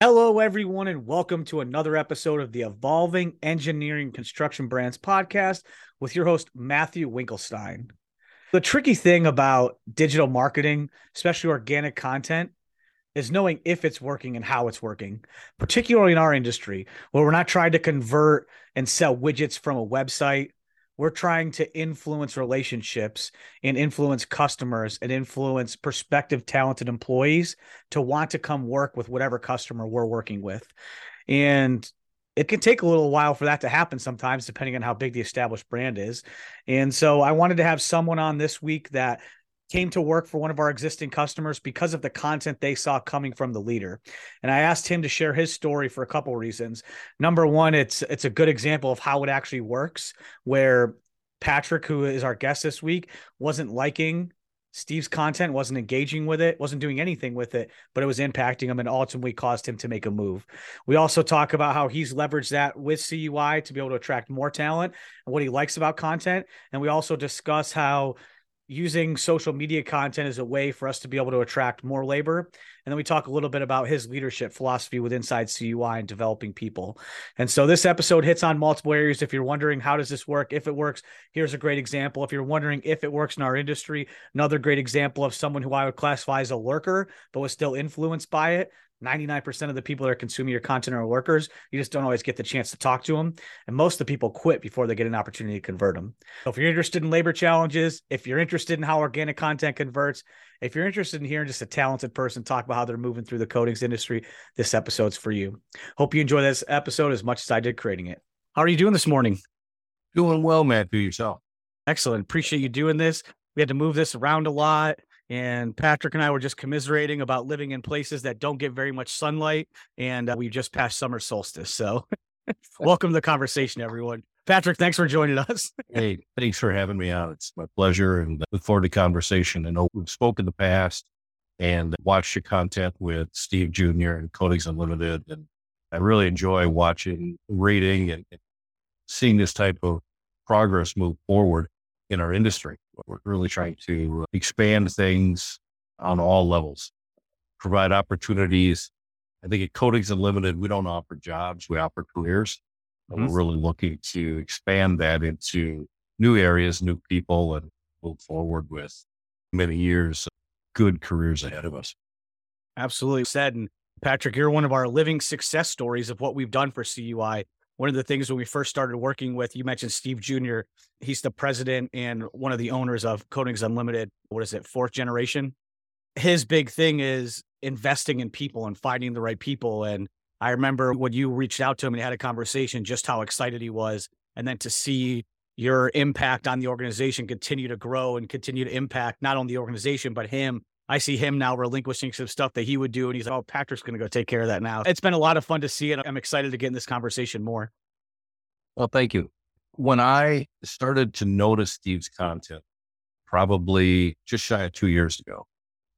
Hello, everyone, and welcome to another episode of the Evolving Engineering Construction Brands podcast with your host, Matthew Winkelstein. The tricky thing about digital marketing, especially organic content, is knowing if it's working and how it's working, particularly in our industry where we're not trying to convert and sell widgets from a website we're trying to influence relationships and influence customers and influence prospective talented employees to want to come work with whatever customer we're working with. And it can take a little while for that to happen sometimes, depending on how big the established brand is. And so I wanted to have someone on this week that came to work for one of our existing customers because of the content they saw coming from the leader. And I asked him to share his story for a couple reasons. Number one, it's it's a good example of how it actually works where Patrick, who is our guest this week, wasn't liking Steve's content, wasn't engaging with it, wasn't doing anything with it, but it was impacting him and ultimately caused him to make a move. We also talk about how he's leveraged that with CUI to be able to attract more talent and what he likes about content. And we also discuss how using social media content as a way for us to be able to attract more labor. And then we talk a little bit about his leadership philosophy with Inside CUI and developing people. And so this episode hits on multiple areas. If you're wondering how does this work, if it works, here's a great example. If you're wondering if it works in our industry, another great example of someone who I would classify as a lurker, but was still influenced by it. 99% of the people that are consuming your content are workers. You just don't always get the chance to talk to them. And most of the people quit before they get an opportunity to convert them. So if you're interested in labor challenges, if you're interested in how organic content converts, if you're interested in hearing just a talented person talk about how they're moving through the coatings industry, this episode's for you. Hope you enjoy this episode as much as I did creating it. How are you doing this morning? Doing well, Matt. Do yourself. Excellent. Appreciate you doing this. We had to move this around a lot. And Patrick and I were just commiserating about living in places that don't get very much sunlight. And uh, we just passed summer solstice. So, welcome to the conversation, everyone. Patrick, thanks for joining us. hey, thanks for having me on. It's my pleasure and look forward to conversation. I know we've spoken in the past and watched your content with Steve Jr. and Coatings Unlimited. And I really enjoy watching, reading, and, and seeing this type of progress move forward in our industry. We're really trying to expand things on all levels, provide opportunities. I think at Coatings Unlimited, we don't offer jobs, we offer careers. Mm-hmm. We're really looking to expand that into new areas, new people, and move forward with many years of good careers ahead of us. Absolutely said. And Patrick, you're one of our living success stories of what we've done for CUI one of the things when we first started working with, you mentioned Steve Jr. He's the president and one of the owners of Coatings Unlimited. What is it, fourth generation? His big thing is investing in people and finding the right people. And I remember when you reached out to him and had a conversation, just how excited he was. And then to see your impact on the organization continue to grow and continue to impact not only the organization, but him I see him now relinquishing some stuff that he would do. And he's like, oh, Patrick's going to go take care of that now. It's been a lot of fun to see it. I'm excited to get in this conversation more. Well, thank you. When I started to notice Steve's content, probably just shy of two years ago,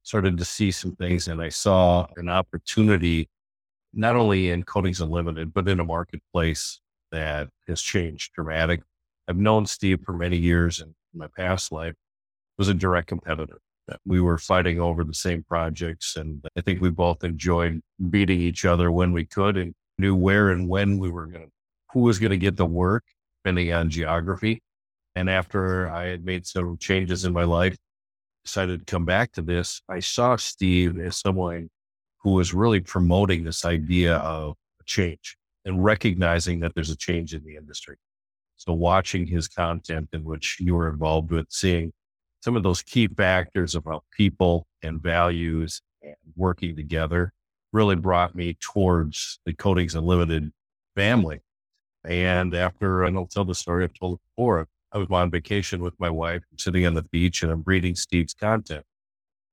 started to see some things and I saw an opportunity, not only in Coatings Unlimited, but in a marketplace that has changed dramatically. I've known Steve for many years in my past life, was a direct competitor we were fighting over the same projects. And I think we both enjoyed beating each other when we could and knew where and when we were going to, who was going to get the work, depending on geography. And after I had made some changes in my life, decided to come back to this, I saw Steve as someone who was really promoting this idea of change and recognizing that there's a change in the industry. So watching his content in which you were involved with, seeing some of those key factors about people and values and working together really brought me towards the Coatings Unlimited family. And after, and I'll tell the story I've told before, I was on vacation with my wife, sitting on the beach, and I'm reading Steve's content.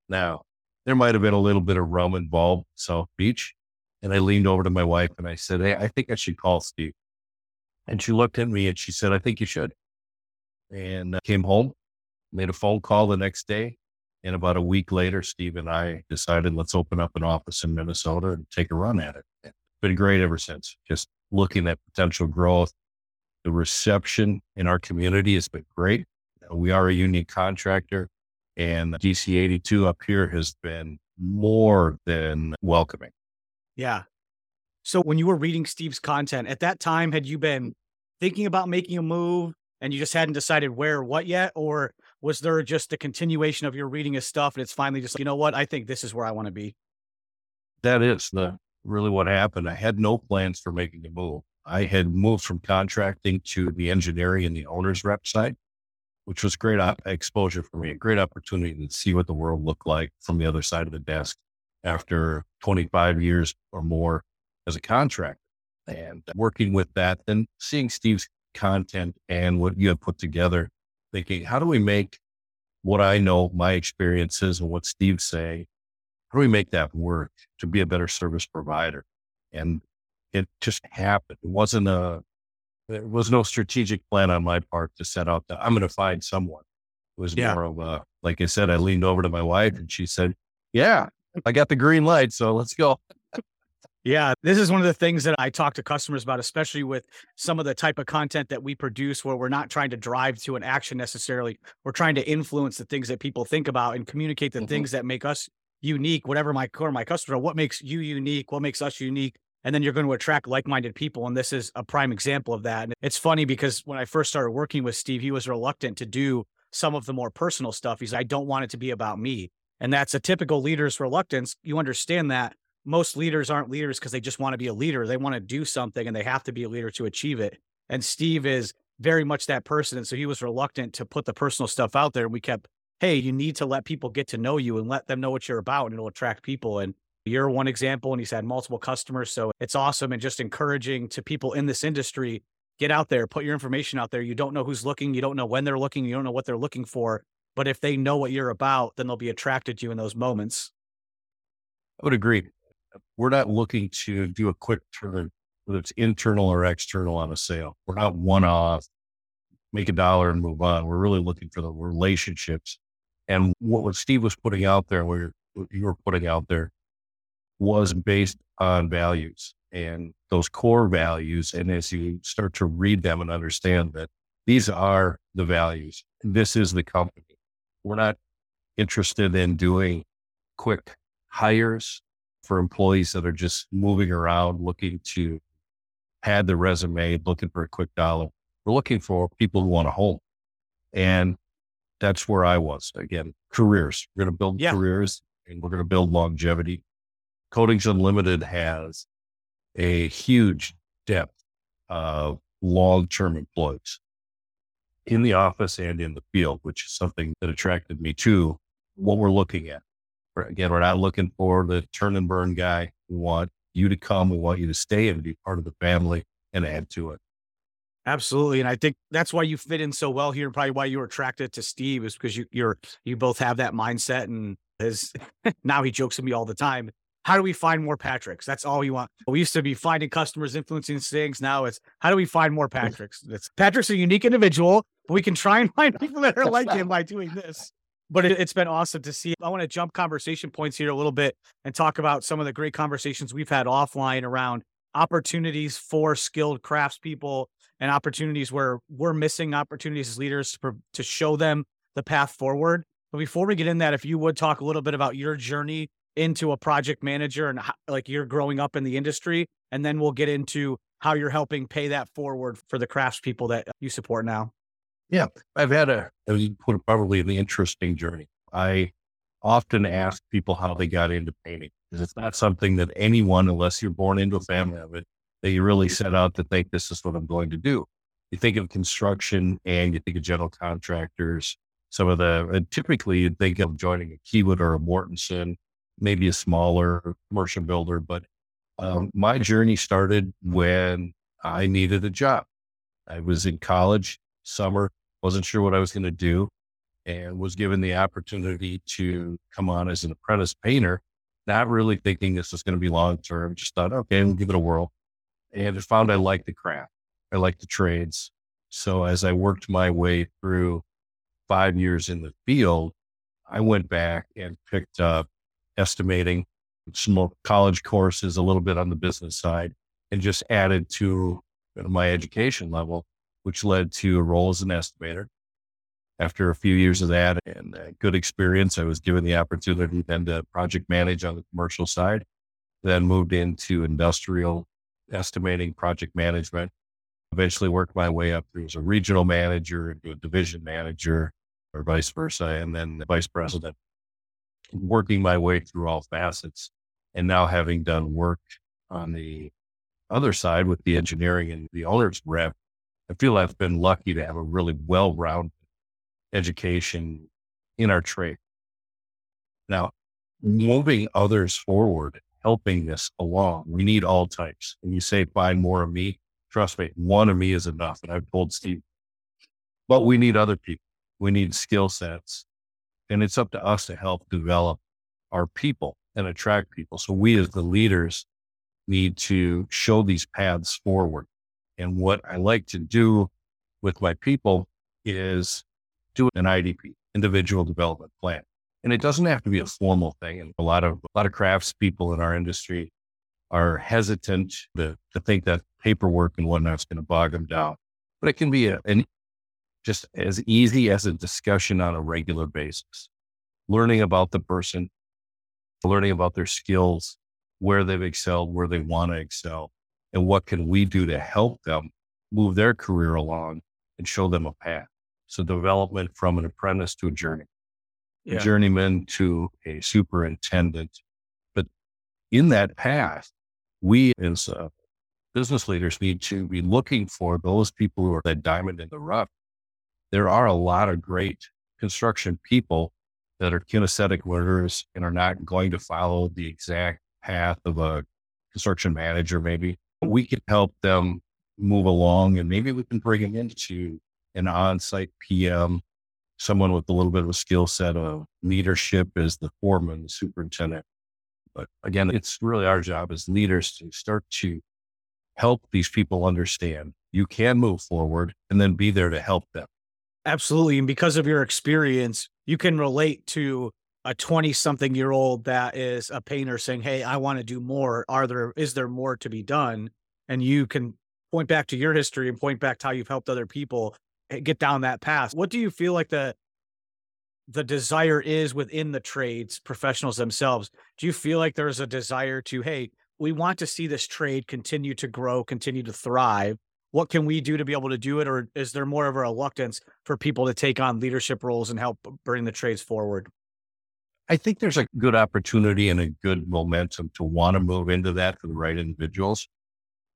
Now, there might have been a little bit of rum involved, South Beach. And I leaned over to my wife and I said, Hey, I think I should call Steve. And she looked at me and she said, I think you should. And I came home made a phone call the next day. And about a week later, Steve and I decided let's open up an office in Minnesota and take a run at it. It's been great ever since. Just looking at potential growth. The reception in our community has been great. We are a union contractor, and DC 82 up here has been more than welcoming. Yeah. So when you were reading Steve's content at that time, had you been thinking about making a move and you just hadn't decided where or what yet? Or was there just a continuation of your reading his stuff and it's finally just, you know what, I think this is where I want to be? That is the really what happened. I had no plans for making a move. I had moved from contracting to the engineering and the owner's rep side, which was great op- exposure for me, a great opportunity to see what the world looked like from the other side of the desk after 25 years or more as a contractor and working with that, then seeing Steve's content and what you have put together, thinking, how do we make what I know, my experiences and what Steve's saying, how do we make that work to be a better service provider? And it just happened. It wasn't a, there was no strategic plan on my part to set out that I'm going to find someone. It was yeah. more of a, like I said, I leaned over to my wife and she said, yeah, I got the green light. So let's go. Yeah, this is one of the things that I talk to customers about, especially with some of the type of content that we produce, where we're not trying to drive to an action necessarily. We're trying to influence the things that people think about and communicate the mm-hmm. things that make us unique, whatever my core, my customer, what makes you unique, what makes us unique. And then you're going to attract like minded people. And this is a prime example of that. And it's funny because when I first started working with Steve, he was reluctant to do some of the more personal stuff. He's, I don't want it to be about me. And that's a typical leader's reluctance. You understand that most leaders aren't leaders because they just want to be a leader. They want to do something and they have to be a leader to achieve it. And Steve is very much that person. And so he was reluctant to put the personal stuff out there. And we kept, hey, you need to let people get to know you and let them know what you're about and it'll attract people. And you're one example. And he's had multiple customers. So it's awesome and just encouraging to people in this industry get out there, put your information out there. You don't know who's looking. You don't know when they're looking. You don't know what they're looking for. But if they know what you're about, then they'll be attracted to you in those moments. I would agree we're not looking to do a quick turn, whether it's internal or external on a sale. We're not one off, make a dollar and move on. We're really looking for the relationships. And what, Steve was putting out there, what you were putting out there, was based on values and those core values. And as you start to read them and understand that these are the values, this is the company. We're not interested in doing quick hires for employees that are just moving around looking to pad their resume, looking for a quick dollar. We're looking for people who want a home. And that's where I was. Again, careers. We're going to build yeah. careers and we're going to build longevity. Coatings Unlimited has a huge depth of long term employees in the office and in the field, which is something that attracted me to what we're looking at. Again, we're not looking for the turn and burn guy. We want you to come. We want you to stay and be part of the family and add to it. Absolutely. And I think that's why you fit in so well here. Probably why you were attracted to Steve is because you, you're, you both have that mindset and his, now he jokes with me all the time. How do we find more Patricks? That's all we want. We used to be finding customers influencing things. Now it's how do we find more Patricks? It's Patrick's a unique individual, but we can try and find people that are like him by doing this but it, has been awesome to see. I want to jump conversation points here a little bit and talk about some of the great conversations we've had offline around opportunities for skilled craftspeople and opportunities where we're missing opportunities as leaders to, to show them the path forward. But before we get in that, if you would talk a little bit about your journey into a project manager and how, like you're growing up in the industry, and then we'll get into how you're helping pay that forward for the craftspeople that you support now. Yeah, I've had a, you probably an interesting journey. I often ask people how they got into painting because it's not something that anyone, unless you're born into a family of it, that you really set out to think this is what I'm going to do. You think of construction and you think of general contractors. Some of the, uh, typically you'd think of joining a Kiewit or a Mortenson, maybe a smaller commercial builder. But um, my journey started when I needed a job. I was in college, summer, wasn't sure what I was going to do and was given the opportunity to come on as an apprentice painter, not really thinking this was going to be long term. Just thought, okay, we'll give it a whirl. And I found I liked the craft. I liked the trades. So as I worked my way through five years in the field, I went back and picked up estimating, some college courses, a little bit on the business side, and just added to my education level which led to a role as an estimator. After a few years of that and good experience, I was given the opportunity then to project manage on the commercial side, then moved into industrial estimating, project management. Eventually worked my way up through as a regional manager, into a division manager, or vice versa, and then the vice president. Working my way through all facets, and now having done work on the other side with the engineering and the owner's rep, I feel I've been lucky to have a really well-rounded education in our trade. Now, moving others forward, helping this along, we need all types. And you say, find more of me. Trust me, one of me is enough. And I've told Steve, but we need other people. We need skill sets. And it's up to us to help develop our people and attract people. So we as the leaders need to show these paths forward. And what I like to do with my people is do an IDP, individual development plan. And it doesn't have to be a formal thing. And a lot of a lot of crafts people in our industry are hesitant to, to think that paperwork and whatnot is going to bog them down. But it can be a, an just as easy as a discussion on a regular basis. Learning about the person, learning about their skills, where they've excelled, where they want to excel, and what can we do to help them move their career along and show them a path. So development from an apprentice to a journey, yeah. a journeyman to a superintendent. But in that path, we as uh, business leaders need to be looking for those people who are that diamond in the rough. There are a lot of great construction people that are kinesthetic learners and are not going to follow the exact path of a construction manager, maybe. We can help them move along and maybe we can bring them into an on site PM, someone with a little bit of a skill set of leadership as the foreman, the superintendent. But again, it's really our job as leaders to start to help these people understand you can move forward and then be there to help them. Absolutely. And because of your experience, you can relate to a 20 something year old that is a painter saying, Hey, I want to do more. Are there, is there more to be done? And you can point back to your history and point back to how you've helped other people eh, get down that path. What do you feel like the, the desire is within the trades professionals themselves? Do you feel like there's a desire to, Hey, we want to see this trade continue to grow, continue to thrive. What can we do to be able to do it? Or is there more of a reluctance for people to take on leadership roles and help bring the trades forward? I think there's a good opportunity and a good momentum to want to move into that for the right individuals.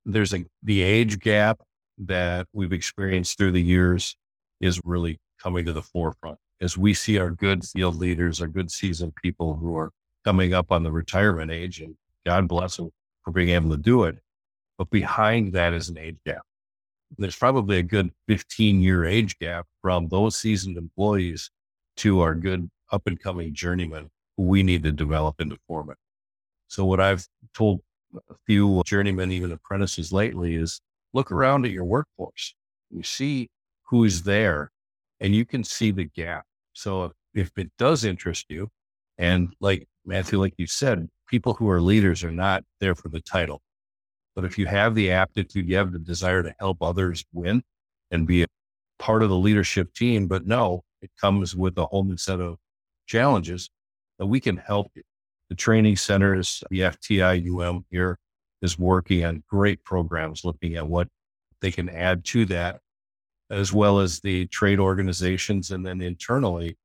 There's a the age gap that we've experienced through the years is really coming to the forefront as we see our good field leaders, our good seasoned people who are coming up on the retirement age, and God bless them for being able to do it. But behind that is an age gap. There's probably a good 15 year age gap from those seasoned employees to our good up and coming journeymen who we need to develop into foremen. So what I've told a few journeymen, even apprentices lately is look around at your workforce. You see who's there and you can see the gap. So if it does interest you, and like Matthew, like you said, people who are leaders are not there for the title. But if you have the aptitude, you have the desire to help others win and be a part of the leadership team, but no, it comes with a whole new set of challenges that we can help you. The training centers, the FTIUM here is working on great programs looking at what they can add to that, as well as the trade organizations. And then internally,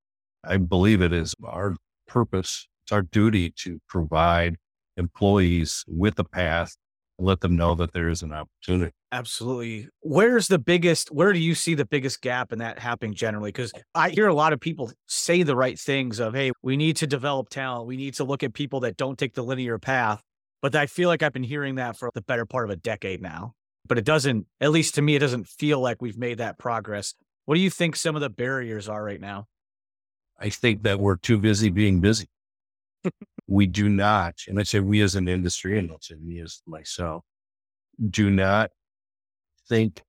I believe it is our purpose, it's our duty to provide employees with a path let them know that there is an opportunity. Absolutely. Where's the biggest, where do you see the biggest gap in that happening generally? Because I hear a lot of people say the right things of, hey, we need to develop talent. We need to look at people that don't take the linear path. But I feel like I've been hearing that for the better part of a decade now. But it doesn't, at least to me, it doesn't feel like we've made that progress. What do you think some of the barriers are right now? I think that we're too busy being busy we do not, and I say we as an industry, and I'll say me as myself, do not think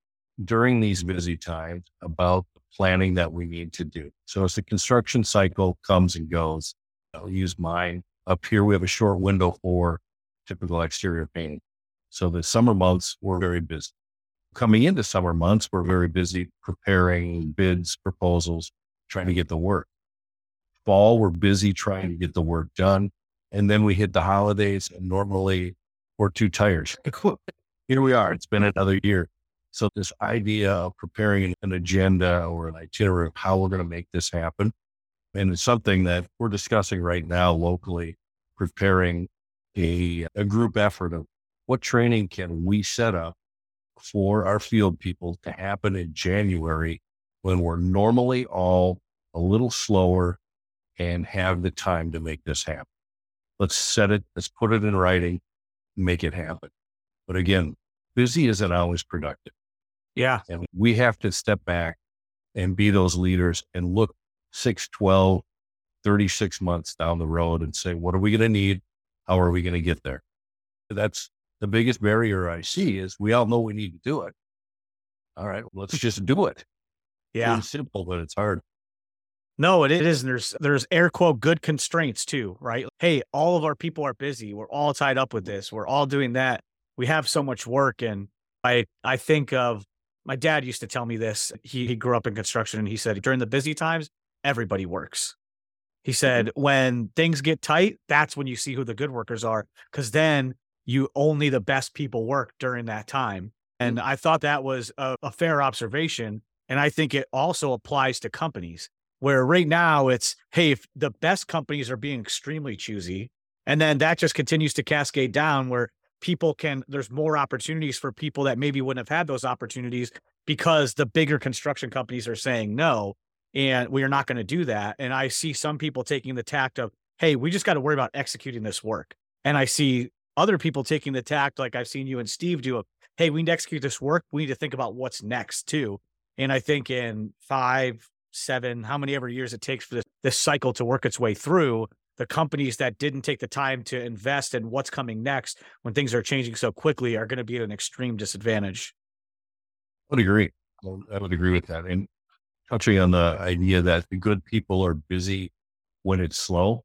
during these busy times about the planning that we need to do. So as the construction cycle comes and goes, I'll use mine. Up here, we have a short window for typical exterior painting. So the summer months, we're very busy. Coming into summer months, we're very busy preparing bids, proposals, trying to get the work. Fall, we're busy trying to get the work done. And then we hit the holidays and normally we're too tired. here we are. It's been another year. So this idea of preparing an agenda or an itinerary of how we're going to make this happen. And it's something that we're discussing right now locally, preparing a, a group effort of what training can we set up for our field people to happen in January when we're normally all a little slower and have the time to make this happen. Let's set it, let's put it in writing, make it happen. But again, busy isn't always productive. Yeah. And we have to step back and be those leaders and look 6, 12, 36 months down the road and say, what are we going to need? How are we going to get there? That's the biggest barrier I see is we all know we need to do it. All right, let's just do it. Yeah. It's simple, but it's hard. No, it is. And there's there's air quote good constraints too, right? Hey, all of our people are busy. We're all tied up with this. We're all doing that. We have so much work. And I I think of my dad used to tell me this. He he grew up in construction and he said during the busy times, everybody works. He said mm-hmm. when things get tight, that's when you see who the good workers are. Cause then you only the best people work during that time. And mm-hmm. I thought that was a, a fair observation. And I think it also applies to companies where right now it's, hey, if the best companies are being extremely choosy, and then that just continues to cascade down where people can, there's more opportunities for people that maybe wouldn't have had those opportunities because the bigger construction companies are saying no, and we are not going to do that. And I see some people taking the tact of, hey, we just got to worry about executing this work. And I see other people taking the tact, like I've seen you and Steve do, of, hey, we need to execute this work. We need to think about what's next too. And I think in five, seven, how many ever years it takes for this, this cycle to work its way through, the companies that didn't take the time to invest in what's coming next when things are changing so quickly are going to be at an extreme disadvantage. I would agree. I would agree with that. And touching on the idea that the good people are busy when it's slow,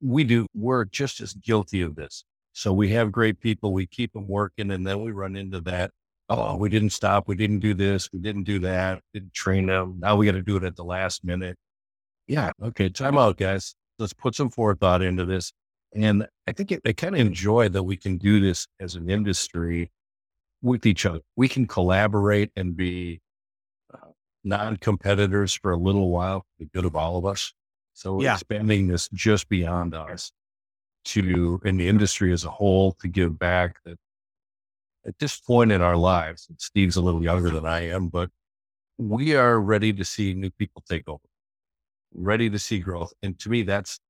we do, we're just as guilty of this. So we have great people, we keep them working, and then we run into that oh, we didn't stop. We didn't do this. We didn't do that. Didn't train them. Now we got to do it at the last minute. Yeah. Okay. Time out, guys. Let's put some forethought into this. And I think it, I kind of enjoy that we can do this as an industry with each other. We can collaborate and be uh, non competitors for a little while for the good of all of us. So yeah. expanding this just beyond us to in the industry as a whole to give back that at this point in our lives, Steve's a little younger than I am, but we are ready to see new people take over, ready to see growth. And to me, that's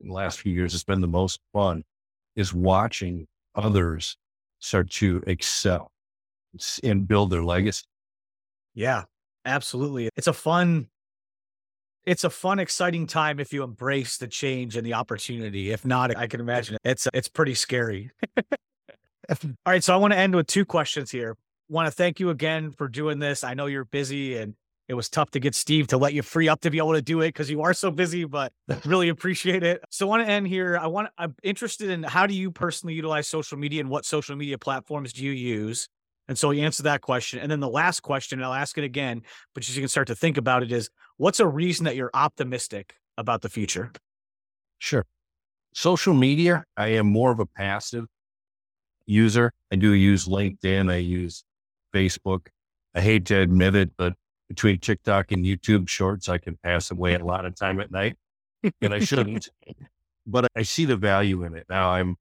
in the last few years, it's been the most fun is watching others start to excel and build their legacy. Yeah, absolutely. It's a fun, it's a fun, exciting time if you embrace the change and the opportunity. If not, I can imagine it's it's pretty scary. All right. So I want to end with two questions here. Want to thank you again for doing this. I know you're busy and it was tough to get Steve to let you free up to be able to do it because you are so busy, but really appreciate it. So I want to end here. I want I'm interested in how do you personally utilize social media and what social media platforms do you use? And so he answered that question. And then the last question, I'll ask it again, but you can start to think about it is what's a reason that you're optimistic about the future? Sure. Social media, I am more of a passive user. I do use LinkedIn. I use Facebook. I hate to admit it, but between TikTok and YouTube shorts, I can pass away a lot of time at night and I shouldn't, but I see the value in it. Now I'm,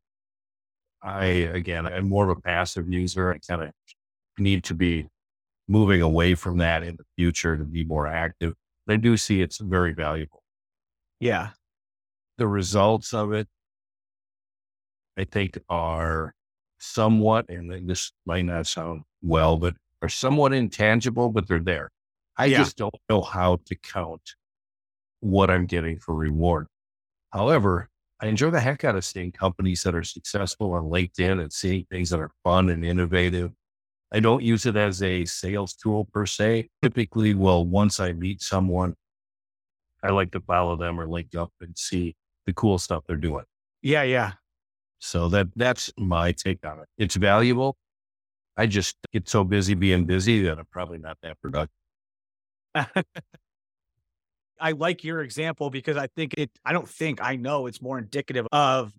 I, again, I'm more of a passive user. I kind of need to be moving away from that in the future to be more active. But I do see it's very valuable. Yeah. The results of it, I think are somewhat, and this might not sound well, but are somewhat intangible, but they're there. I yeah. just don't know how to count what I'm getting for reward. However, I enjoy the heck out of seeing companies that are successful on LinkedIn and seeing things that are fun and innovative. I don't use it as a sales tool per se. Typically, well, once I meet someone, I like to follow them or link up and see the cool stuff they're doing. Yeah, yeah. So that that's my take on it. It's valuable. I just get so busy being busy that I'm probably not that productive. I like your example because I think it, I don't think I know it's more indicative of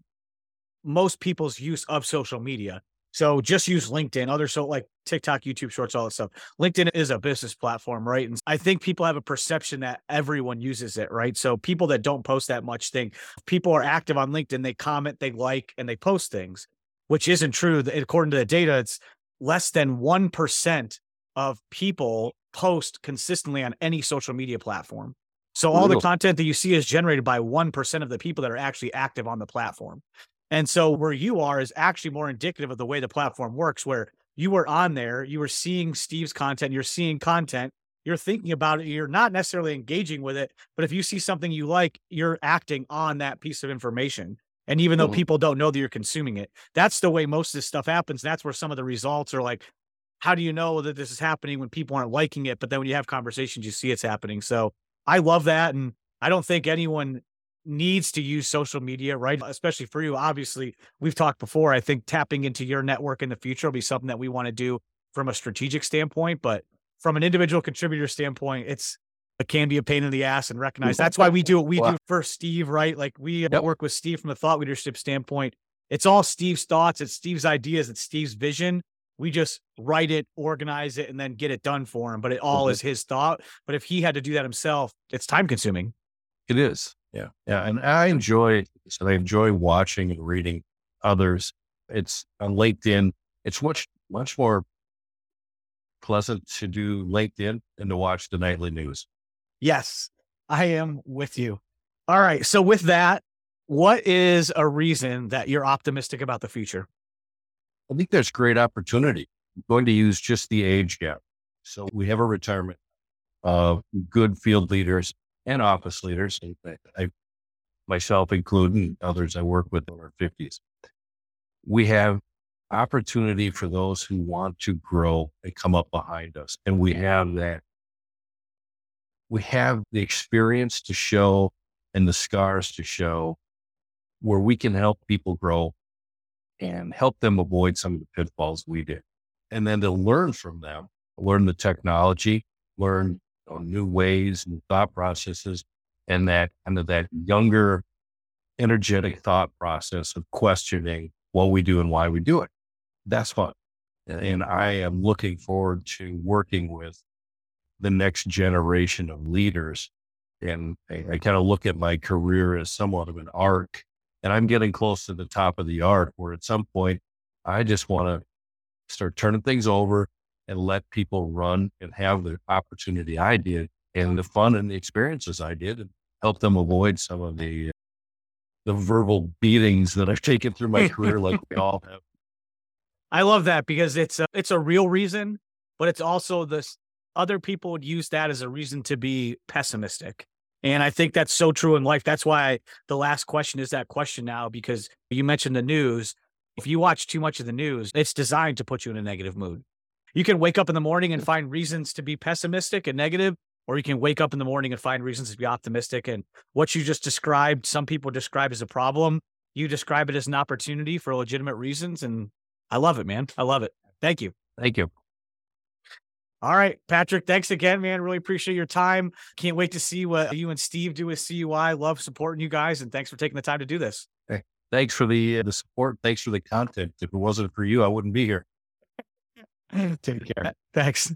most people's use of social media. So just use LinkedIn, other so like TikTok, YouTube Shorts, all that stuff. LinkedIn is a business platform, right? And I think people have a perception that everyone uses it, right? So people that don't post that much think people are active on LinkedIn, they comment, they like, and they post things, which isn't true. According to the data, it's less than 1% of people post consistently on any social media platform. So all the content that you see is generated by 1% of the people that are actually active on the platform. And so where you are is actually more indicative of the way the platform works, where you were on there, you were seeing Steve's content, you're seeing content, you're thinking about it, you're not necessarily engaging with it, but if you see something you like, you're acting on that piece of information. And even though mm-hmm. people don't know that you're consuming it, that's the way most of this stuff happens. That's where some of the results are like, how do you know that this is happening when people aren't liking it? But then when you have conversations, you see it's happening. So I love that. And I don't think anyone needs to use social media, right? Especially for you. Obviously, we've talked before. I think tapping into your network in the future will be something that we want to do from a strategic standpoint. But from an individual contributor standpoint, it's it can be a pain in the ass and recognize that's why we do what we do for Steve, right? Like we yep. work with Steve from a thought leadership standpoint. It's all Steve's thoughts, it's Steve's ideas, it's Steve's vision. We just write it, organize it, and then get it done for him. But it all mm-hmm. is his thought. But if he had to do that himself, it's time consuming. It is. Yeah. Yeah. And I enjoy, so I enjoy watching and reading others. It's on LinkedIn. It's much, much more pleasant to do LinkedIn than to watch the nightly news. Yes, I am with you. All right. So with that, what is a reason that you're optimistic about the future? I think there's great opportunity. I'm going to use just the age gap. So we have a retirement of good field leaders and office leaders, I, myself including others I work with in our 50s. We have opportunity for those who want to grow and come up behind us. And we have that. We have the experience to show and the scars to show where we can help people grow and help them avoid some of the pitfalls we did. And then to learn from them, learn the technology, learn know, new ways and thought processes and that kind of that mm-hmm. younger, energetic thought process of questioning what we do and why we do it. That's fun. And I am looking forward to working with the next generation of leaders. And I, I kind of look at my career as somewhat of an arc. And I'm getting close to the top of the arc where at some point I just want to start turning things over, and let people run and have the opportunity I did and the fun and the experiences I did and help them avoid some of the uh, the verbal beatings that I've taken through my career like we all have. I love that because it's a, it's a real reason, but it's also this other people would use that as a reason to be pessimistic. And I think that's so true in life. That's why the last question is that question now, because you mentioned the news. If you watch too much of the news, it's designed to put you in a negative mood you can wake up in the morning and find reasons to be pessimistic and negative, or you can wake up in the morning and find reasons to be optimistic. And what you just described, some people describe as a problem. You describe it as an opportunity for legitimate reasons. And I love it, man. I love it. Thank you. Thank you. All right, Patrick, thanks again, man. Really appreciate your time. Can't wait to see what you and Steve do with CUI. Love supporting you guys, and thanks for taking the time to do this. Hey, thanks for the uh, the support. Thanks for the content. If it wasn't for you, I wouldn't be here. Take care. Thanks.